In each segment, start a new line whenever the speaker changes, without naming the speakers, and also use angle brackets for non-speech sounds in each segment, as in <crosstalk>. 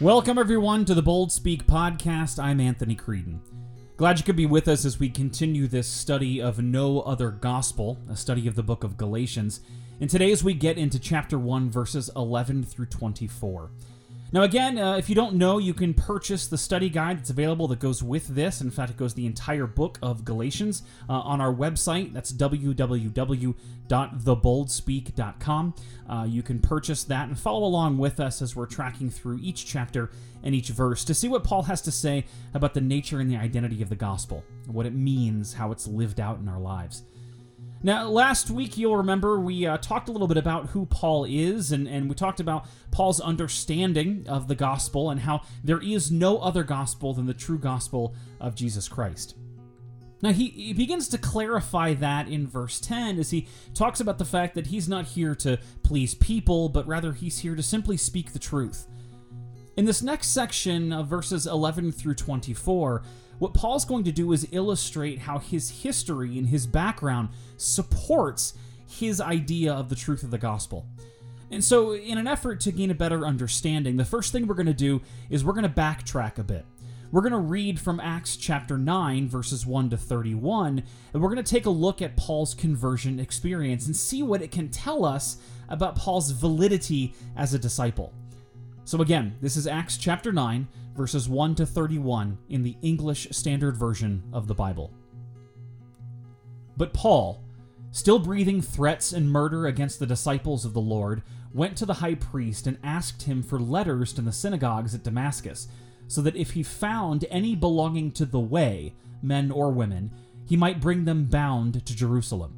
Welcome, everyone, to the Bold Speak podcast. I'm Anthony Creedon. Glad you could be with us as we continue this study of No Other Gospel, a study of the book of Galatians. And today, as we get into chapter 1, verses 11 through 24. Now, again, uh, if you don't know, you can purchase the study guide that's available that goes with this. In fact, it goes the entire book of Galatians uh, on our website. That's www.theboldspeak.com. Uh, you can purchase that and follow along with us as we're tracking through each chapter and each verse to see what Paul has to say about the nature and the identity of the gospel, what it means, how it's lived out in our lives. Now, last week, you'll remember we uh, talked a little bit about who Paul is, and, and we talked about Paul's understanding of the gospel and how there is no other gospel than the true gospel of Jesus Christ. Now, he, he begins to clarify that in verse 10 as he talks about the fact that he's not here to please people, but rather he's here to simply speak the truth. In this next section of verses 11 through 24, what Paul's going to do is illustrate how his history and his background supports his idea of the truth of the gospel. And so, in an effort to gain a better understanding, the first thing we're going to do is we're going to backtrack a bit. We're going to read from Acts chapter 9, verses 1 to 31, and we're going to take a look at Paul's conversion experience and see what it can tell us about Paul's validity as a disciple. So, again, this is Acts chapter 9, verses 1 to 31 in the English Standard Version of the Bible. But Paul, still breathing threats and murder against the disciples of the Lord, went to the high priest and asked him for letters to the synagogues at Damascus, so that if he found any belonging to the way, men or women, he might bring them bound to Jerusalem.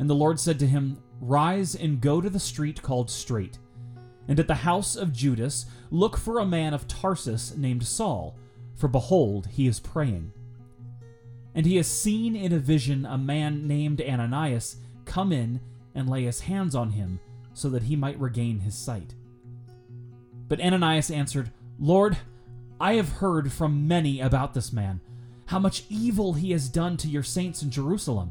And the Lord said to him, Rise and go to the street called Straight and at the house of Judas, look for a man of Tarsus named Saul, for behold, he is praying. And he has seen in a vision a man named Ananias come in and lay his hands on him, so that he might regain his sight. But Ananias answered, Lord, I have heard from many about this man, how much evil he has done to your saints in Jerusalem.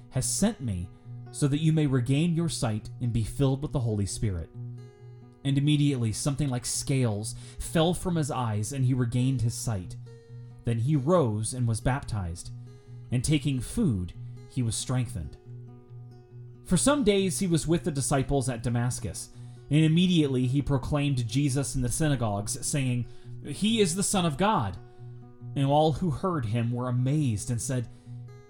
has sent me, so that you may regain your sight and be filled with the Holy Spirit. And immediately something like scales fell from his eyes, and he regained his sight. Then he rose and was baptized, and taking food, he was strengthened. For some days he was with the disciples at Damascus, and immediately he proclaimed Jesus in the synagogues, saying, He is the Son of God. And all who heard him were amazed and said,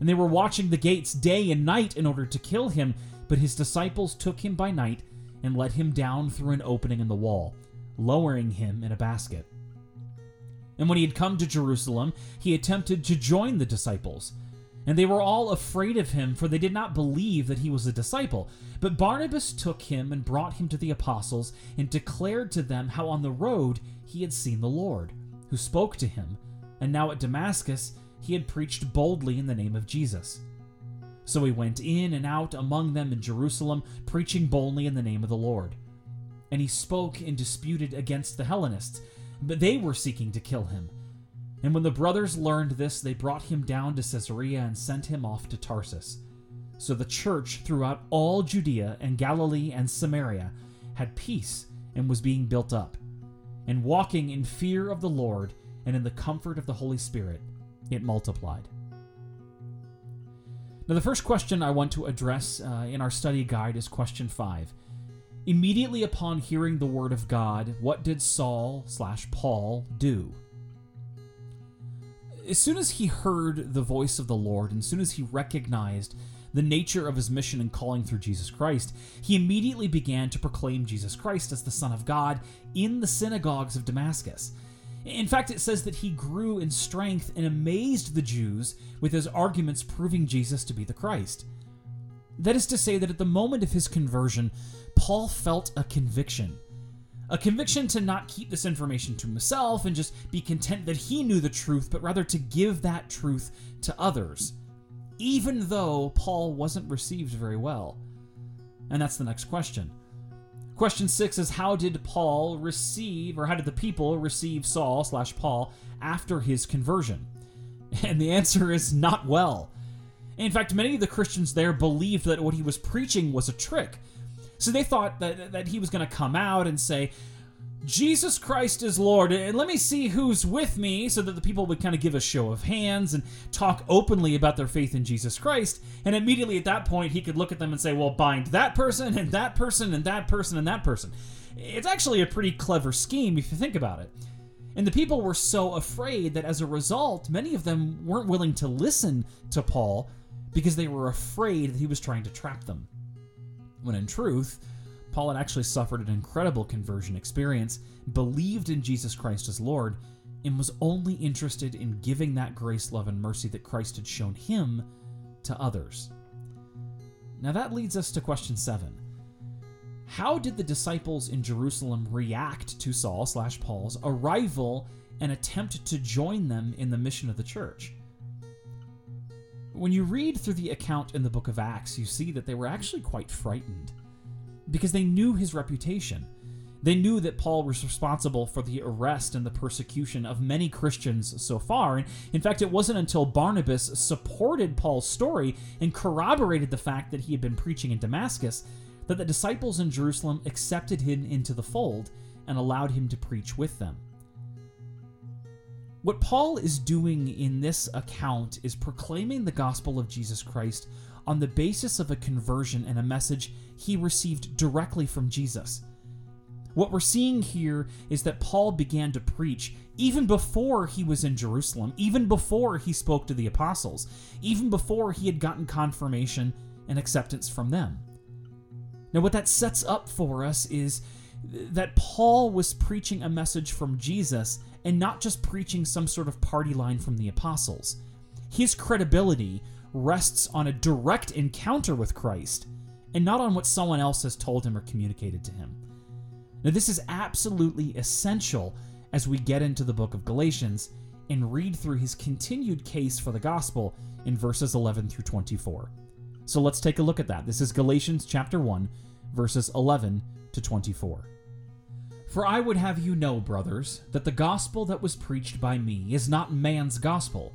And they were watching the gates day and night in order to kill him, but his disciples took him by night and let him down through an opening in the wall lowering him in a basket. And when he had come to Jerusalem, he attempted to join the disciples. And they were all afraid of him, for they did not believe that he was a disciple. But Barnabas took him and brought him to the apostles, and declared to them how on the road he had seen the Lord, who spoke to him, and now at Damascus he had preached boldly in the name of Jesus. So he went in and out among them in Jerusalem, preaching boldly in the name of the Lord. And he spoke and disputed against the Hellenists, but they were seeking to kill him. And when the brothers learned this, they brought him down to Caesarea and sent him off to Tarsus. So the church throughout all Judea and Galilee and Samaria had peace and was being built up. And walking in fear of the Lord and in the comfort of the Holy Spirit, it multiplied. Now, the first question I want to address uh, in our study guide is question five. Immediately upon hearing the word of God, what did Saul slash Paul do? as soon as he heard the voice of the Lord, and as soon as he recognized the nature of his mission and calling through Jesus Christ, he immediately began to proclaim Jesus Christ as the Son of God in the synagogues of Damascus. In fact, it says that he grew in strength and amazed the Jews with his arguments proving Jesus to be the Christ. That is to say, that at the moment of his conversion, Paul felt a conviction a conviction to not keep this information to himself and just be content that he knew the truth, but rather to give that truth to others, even though Paul wasn't received very well. And that's the next question. Question six is how did Paul receive, or how did the people receive Saul slash Paul after his conversion? <laughs> And the answer is not well. In fact, many of the Christians there believed that what he was preaching was a trick, so they thought that, that he was going to come out and say, Jesus Christ is Lord, and let me see who's with me, so that the people would kind of give a show of hands and talk openly about their faith in Jesus Christ. And immediately at that point, he could look at them and say, Well, bind that person, and that person, and that person, and that person. It's actually a pretty clever scheme if you think about it. And the people were so afraid that as a result, many of them weren't willing to listen to Paul because they were afraid that he was trying to trap them when in truth, Paul had actually suffered an incredible conversion experience, believed in Jesus Christ as Lord, and was only interested in giving that grace, love, and mercy that Christ had shown him to others. Now that leads us to question seven. How did the disciples in Jerusalem react to Saul slash Paul's arrival and attempt to join them in the mission of the church? When you read through the account in the book of Acts, you see that they were actually quite frightened because they knew his reputation. They knew that Paul was responsible for the arrest and the persecution of many Christians so far. And in fact, it wasn't until Barnabas supported Paul's story and corroborated the fact that he had been preaching in Damascus that the disciples in Jerusalem accepted him into the fold and allowed him to preach with them. What Paul is doing in this account is proclaiming the gospel of Jesus Christ on the basis of a conversion and a message he received directly from Jesus. What we're seeing here is that Paul began to preach even before he was in Jerusalem, even before he spoke to the apostles, even before he had gotten confirmation and acceptance from them. Now, what that sets up for us is that Paul was preaching a message from Jesus and not just preaching some sort of party line from the apostles. His credibility rests on a direct encounter with Christ and not on what someone else has told him or communicated to him. Now, this is absolutely essential as we get into the book of Galatians and read through his continued case for the gospel in verses 11 through 24. So let's take a look at that. This is Galatians chapter 1, verses 11 to 24. For I would have you know, brothers, that the gospel that was preached by me is not man's gospel.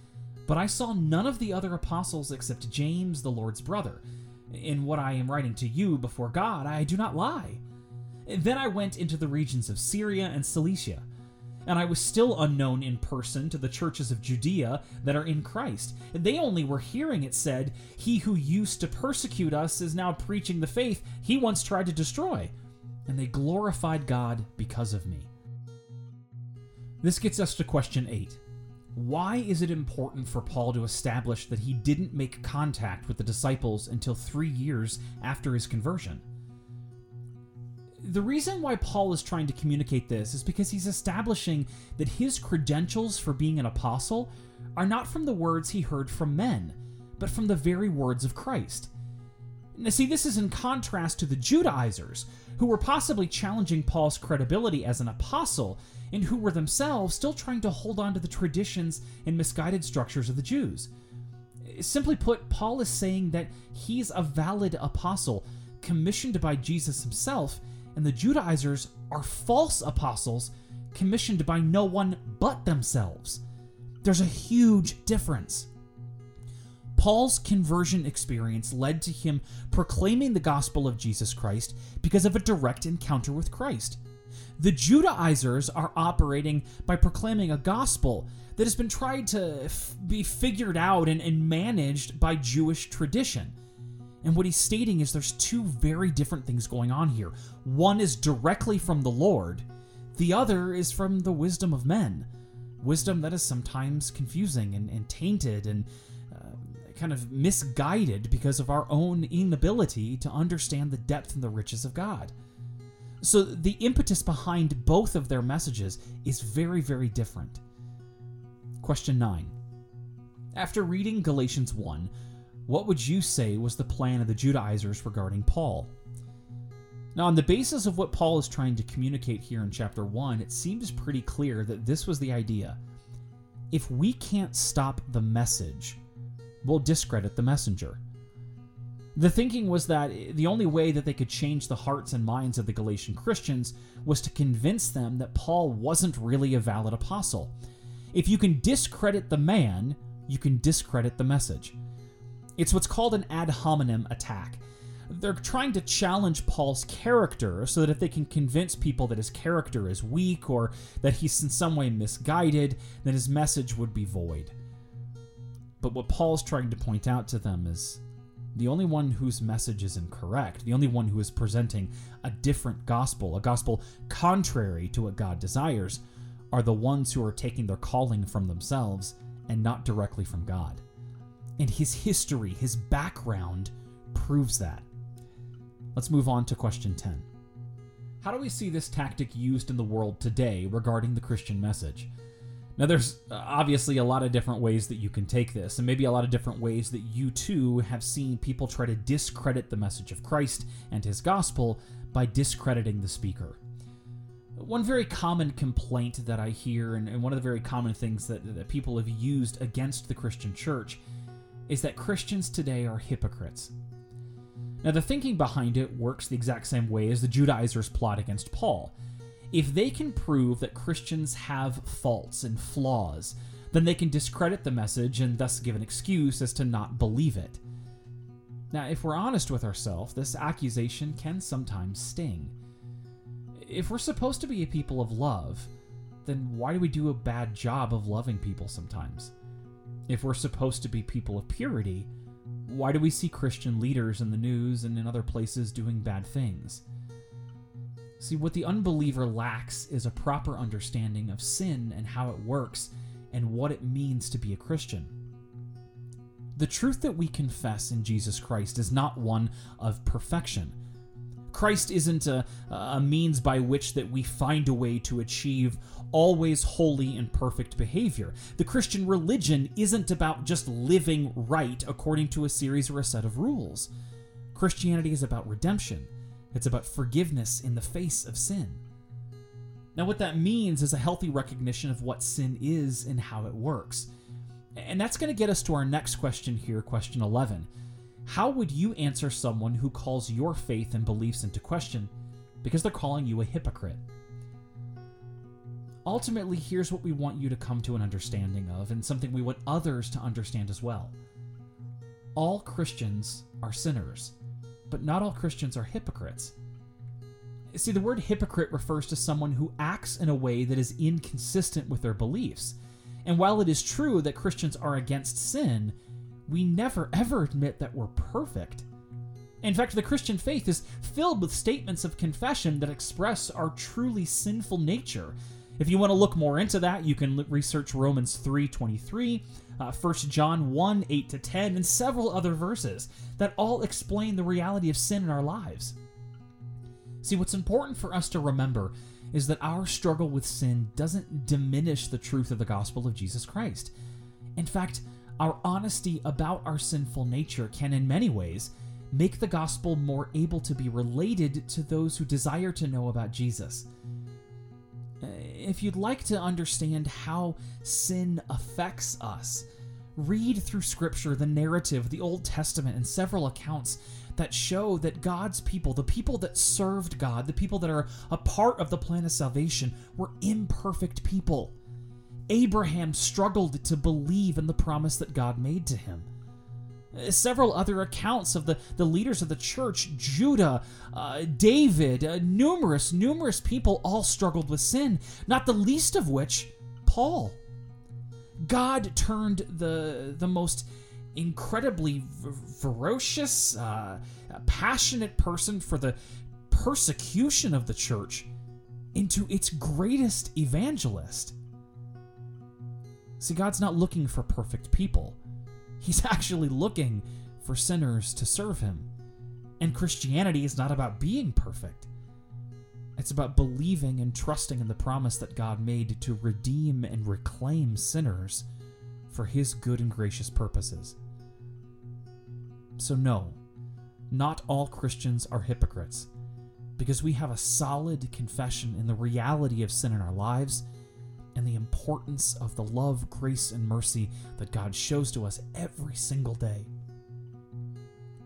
But I saw none of the other apostles except James, the Lord's brother. In what I am writing to you before God, I do not lie. Then I went into the regions of Syria and Cilicia, and I was still unknown in person to the churches of Judea that are in Christ. They only were hearing it said, He who used to persecute us is now preaching the faith he once tried to destroy. And they glorified God because of me. This gets us to question 8. Why is it important for Paul to establish that he didn't make contact with the disciples until three years after his conversion? The reason why Paul is trying to communicate this is because he's establishing that his credentials for being an apostle are not from the words he heard from men, but from the very words of Christ. Now, see, this is in contrast to the Judaizers, who were possibly challenging Paul's credibility as an apostle and who were themselves still trying to hold on to the traditions and misguided structures of the Jews. Simply put, Paul is saying that he's a valid apostle, commissioned by Jesus himself, and the Judaizers are false apostles, commissioned by no one but themselves. There's a huge difference. Paul's conversion experience led to him proclaiming the gospel of Jesus Christ because of a direct encounter with Christ. The Judaizers are operating by proclaiming a gospel that has been tried to f- be figured out and, and managed by Jewish tradition. And what he's stating is there's two very different things going on here. One is directly from the Lord, the other is from the wisdom of men. Wisdom that is sometimes confusing and, and tainted and kind of misguided because of our own inability to understand the depth and the riches of God. So the impetus behind both of their messages is very, very different. Question 9. After reading Galatians 1, what would you say was the plan of the Judaizers regarding Paul? Now, on the basis of what Paul is trying to communicate here in chapter 1, it seems pretty clear that this was the idea. If we can't stop the message, we'll discredit the messenger. The thinking was that the only way that they could change the hearts and minds of the Galatian Christians was to convince them that Paul wasn't really a valid apostle. If you can discredit the man, you can discredit the message. It's what's called an ad hominem attack. They're trying to challenge Paul's character so that if they can convince people that his character is weak or that he's in some way misguided, then his message would be void. But what Paul's trying to point out to them is the only one whose message is incorrect, the only one who is presenting a different gospel, a gospel contrary to what God desires, are the ones who are taking their calling from themselves and not directly from God. And his history, his background, proves that. Let's move on to question 10. How do we see this tactic used in the world today regarding the Christian message? Now, there's uh, obviously a lot of different ways that you can take this, and maybe a lot of different ways that you too have seen people try to discredit the message of Christ and his gospel by discrediting the speaker. One very common complaint that I hear, and, one of the very common things that, that people have used against the Christian church, is that Christians today are hypocrites. Now, the thinking behind it works the exact same way as the Judaizers' plot against Paul if they can prove that Christians have faults and flaws, then they can discredit the message and thus give an excuse as to not believe it. Now, if we're honest with ourselves, this accusation can sometimes sting. If we're supposed to be a people of love, then why do we do a bad job of loving people sometimes? If we're supposed to be people of purity, why do we see Christian leaders in the news and in other places doing bad things? See, what the unbeliever lacks is a proper understanding of sin and how it works and what it means to be a Christian. The truth that we confess in Jesus Christ is not one of perfection. Christ isn't a, a means by which that we find a way to achieve always holy and perfect behavior. The Christian religion isn't about just living right according to a series or a set of rules. Christianity is about redemption it's about forgiveness in the face of sin. Now, what that means is a healthy recognition of what sin is and how it works. And that's going to get us to our next question here, question 11. How would you answer someone who calls your faith and beliefs into question because they're calling you a hypocrite. Ultimately, here's what we want you to come to an understanding of, and something we want others to understand as well. All Christians are sinners, but not all Christians are hypocrites. See, the word hypocrite refers to someone who acts in a way that is inconsistent with their beliefs. And while it is true that Christians are against sin, we never ever admit that we're perfect. In fact, the Christian faith is filled with statements of confession that express our truly sinful nature. If you want to look more into that, you can research Romans 3:23, uh, 1 John 1 8 to 10, and several other verses that all explain the reality of sin in our lives. See, what's important for us to remember is that our struggle with sin doesn't diminish the truth of the gospel of Jesus Christ. In fact, our honesty about our sinful nature can, in many ways, make the gospel more able to be related to those who desire to know about Jesus. Uh, if you'd like to understand how sin affects us, read through Scripture, the narrative, the Old Testament, and several accounts that show that God's people, the people that served God, the people that are a part of the plan of salvation, were imperfect people. Abraham struggled to believe in the promise that God made to him. Several other accounts of the, the leaders of the church, Judah, uh, David, uh, numerous, numerous people all struggled with sin, not the least of which, Paul. God turned the, the most incredibly ferocious, uh, passionate person for the persecution of the church into its greatest evangelist. See, God's not looking for perfect people, He's <laughs> actually looking for sinners to serve Him. And Christianity is not about being perfect. It's about believing and trusting in the promise that God made to redeem and reclaim sinners for His good and gracious purposes. So, no, not all Christians are hypocrites, because we have a solid confession in the reality of sin in our lives and the importance of the love, grace, and mercy that God shows to us every single day.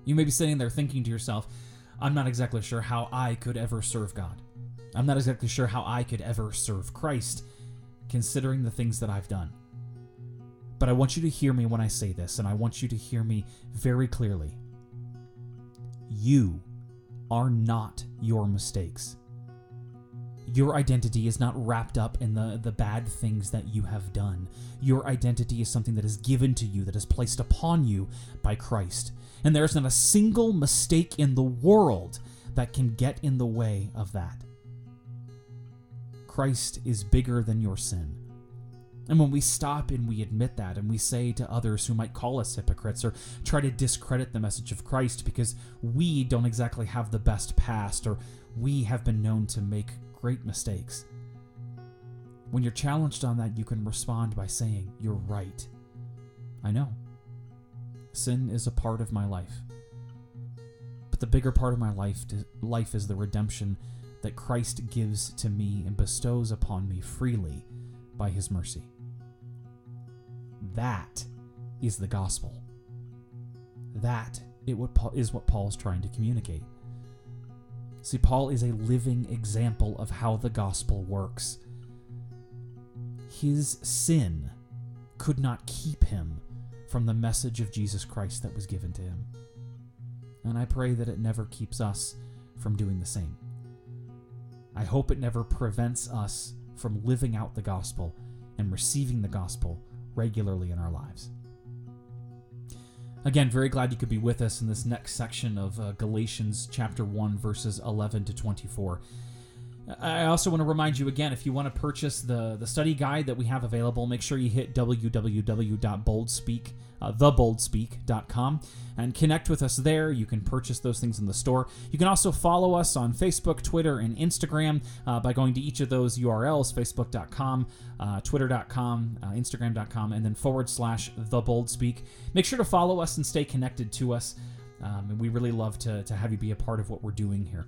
You may be sitting there thinking to yourself, I'm not exactly sure how I could ever serve God. I'm not exactly sure how I could ever serve Christ, considering the things that I've done. But I want you to hear me when I say this, and I want you to hear me very clearly. You are not your mistakes. Your identity is not wrapped up in the, the bad things that you have done. Your identity is something that is given to you, that is placed upon you by Christ. And there is not a single mistake in the world that can get in the way of that. Christ is bigger than your sin. And when we stop and we admit that, and we say to others who might call us hypocrites or try to discredit the message of Christ because we don't exactly have the best past or we have been known to make great mistakes, when you're challenged on that, you can respond by saying, You're right. I know. Sin is a part of my life. But the bigger part of my life, life is the redemption that Christ gives to me and bestows upon me freely by his mercy. That is the gospel. That is what Paul is trying to communicate. See, Paul is a living example of how the gospel works. His sin could not keep him from the message of Jesus Christ that was given to him. And I pray that it never keeps us from doing the same. I hope it never prevents us from living out the gospel and receiving the gospel regularly in our lives. Again, very glad you could be with us in this next section of uh, Galatians chapter 1, verses 11 to 24. I also want to remind you again if you want to purchase the, the study guide that we have available, make sure you hit www.boldspeak.com uh, theboldspeak.com, and connect with us there. You can purchase those things in the store. You can also follow us on Facebook, Twitter, and Instagram uh, by going to each of those URLs facebook.com, uh, twitter.com, uh, instagram.com, and then forward slash theboldspeak. Make sure to follow us and stay connected to us. Um, and we really love to, to have you be a part of what we're doing here.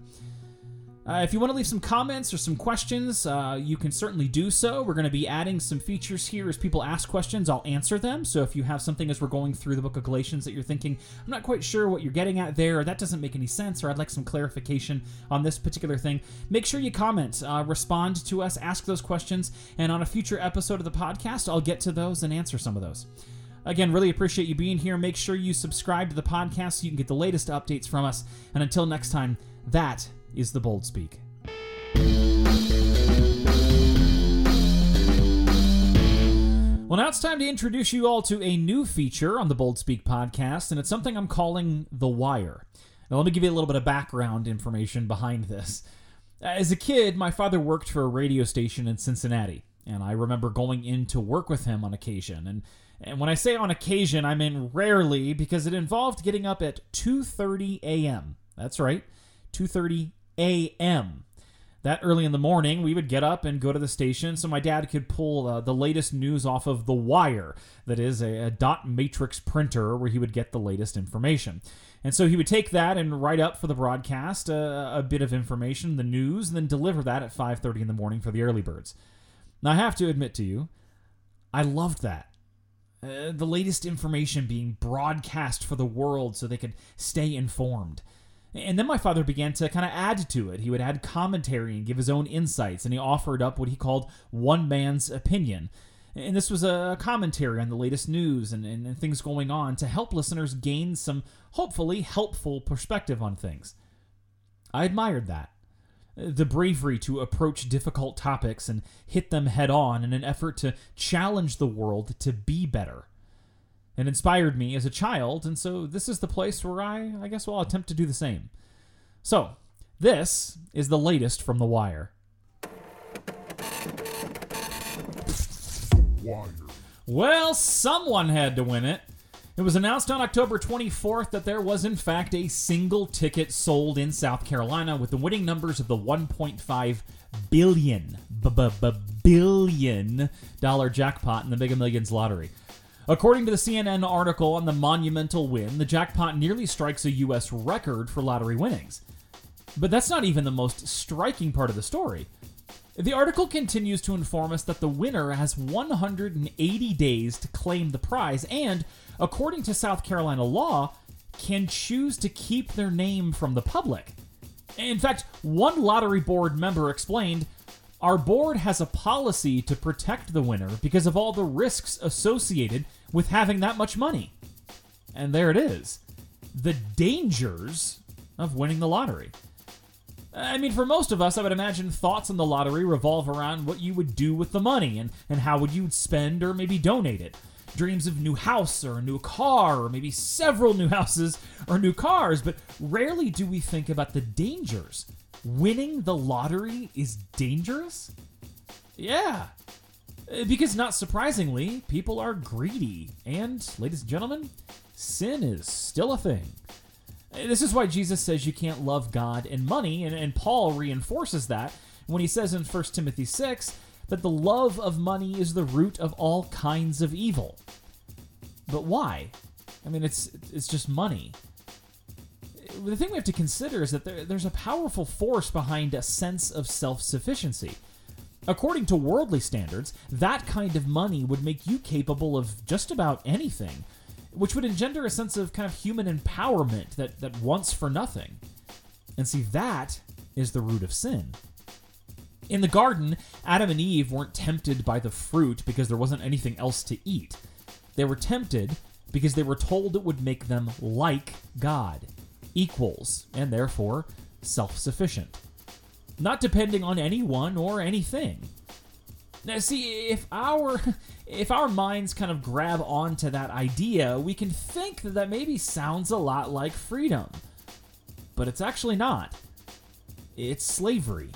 Uh, if you want to leave some comments or some questions, uh, you can certainly do so. We're going to be adding some features here as people ask questions. I'll answer them. So if you have something as we're going through the book of Galatians that you're thinking, I'm not quite sure what you're getting at there, or that doesn't make any sense, or I'd like some clarification on this particular thing, make sure you comment, uh, respond to us, ask those questions, and on a future episode of the podcast, I'll get to those and answer some of those. Again, really appreciate you being here. Make sure you subscribe to the podcast so you can get the latest updates from us. And until next time, that is the Bold Speak. Well, now it's time to introduce you all to a new feature on the Bold Speak podcast, and it's something I'm calling The Wire. Now, let me give you a little bit of background information behind this. As a kid, my father worked for a radio station in Cincinnati, and I remember going in to work with him on occasion. And, and when I say on occasion, I mean rarely because it involved getting up at 2:30 a.m. That's right, 2:30 a.m. That early in the morning, we would get up and go to the station so my dad could pull uh, the latest news off of The Wire, that is, a, a dot matrix printer where he would get the latest information. And so he would take that and write up for the broadcast uh, a bit of information, the news, and then deliver that at 5:30 in the morning for the early birds. Now I have to admit to you, I loved that. Uh, the latest information being broadcast for the world so they could stay informed. And then my father began to kind of add to it. He would add commentary and give his own insights, and he offered up what he called one man's opinion. And this was a commentary on the latest news and, and, and things going on to help listeners gain some hopefully helpful perspective on things. I admired that. The bravery to approach difficult topics and hit them head on in an effort to challenge the world to be better. It inspired me as a child, and so this is the place where I, I guess, will attempt to do the same. So, this is the latest from The Wire.
Wire.
Well, someone had to win it. It was announced on October 24th that there was, in fact, a single ticket sold in South Carolina with the winning numbers of the 1.5 billion billion dollar jackpot in the Mega Millions lottery. According to the CNN article on the monumental win, the jackpot nearly strikes a U.S. record for lottery winnings. But that's not even the most striking part of the story. The article continues to inform us that the winner has 180 days to claim the prize and, according to South Carolina law, can choose to keep their name from the public. In fact, one lottery board member explained Our board has a policy to protect the winner because of all the risks associated with having that much money. And there it is the dangers of winning the lottery. I mean, for most of us, I would imagine thoughts on the lottery revolve around what you would do with the money and, and how would you spend or maybe donate it. Dreams of new house or a new car or maybe several new <laughs> houses or new cars, but rarely do we think about the dangers. Winning the lottery is dangerous? Yeah. Uh, Because not surprisingly, people are greedy. And, ladies and gentlemen, sin is still a thing. Uh, This is why Jesus says you can't love God and money, and, and Paul reinforces that when he says in 1 Timothy 6 that the love of money is the root of all kinds of evil. But why? I mean, it's it's just money. The thing we have to consider is that there, there's a powerful force behind a sense of self sufficiency. According to worldly standards, that kind of money would make you capable of just about anything, which would engender a sense of kind of human empowerment that, that wants for nothing. And see, that is the root of sin. In the garden, Adam and Eve weren't tempted by the fruit because there wasn't anything else to eat. They were tempted because they were told it would make them like God, equals, and therefore self sufficient not depending on anyone or anything. Now, see, if our <laughs> if our minds kind of grab onto that idea, we can think that that maybe sounds a lot like freedom, but it's actually not. It's slavery.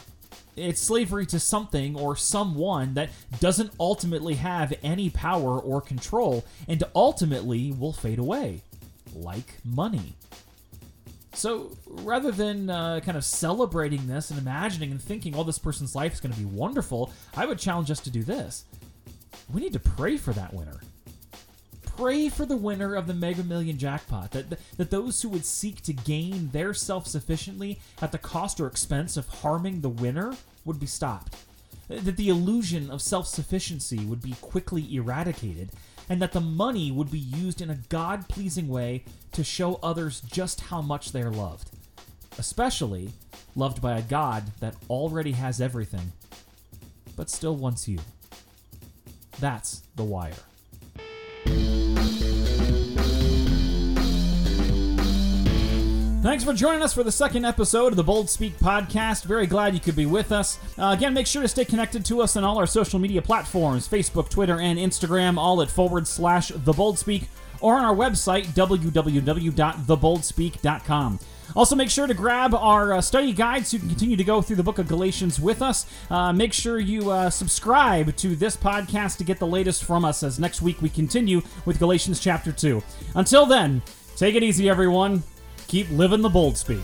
It's slavery to something or someone that doesn't ultimately have any power or control and ultimately will fade away, like money. So rather than uh, kind of celebrating this and imagining and thinking, oh, this person's life is going to be wonderful, I would challenge us to do this. We need to pray for that winner. pray for the winner of the Mega Million jackpot, that, that those who would seek to gain their self sufficiently at the cost or expense of harming the winner would be stopped. That the illusion of self sufficiency would be quickly eradicated, and that the money would be used in a God pleasing way to show others just how much they're loved. Especially loved by a God that already has everything, but still wants you. That's The Wire. Thanks for joining us for the second episode of the Bold Speak podcast. Very glad you could be with us. Uh, again, make sure to stay connected to us on all our social media platforms Facebook, Twitter, and Instagram, all at forward slash The Bold Speak, or on our website, www.theboldspeak.com. Also, make sure to grab our uh, study guide so you can continue to go through the book of Galatians with us. Uh, make sure you uh, subscribe to this podcast to get the latest from us as next week we continue with Galatians chapter 2. Until then, take it easy, everyone. Keep living the bold speak.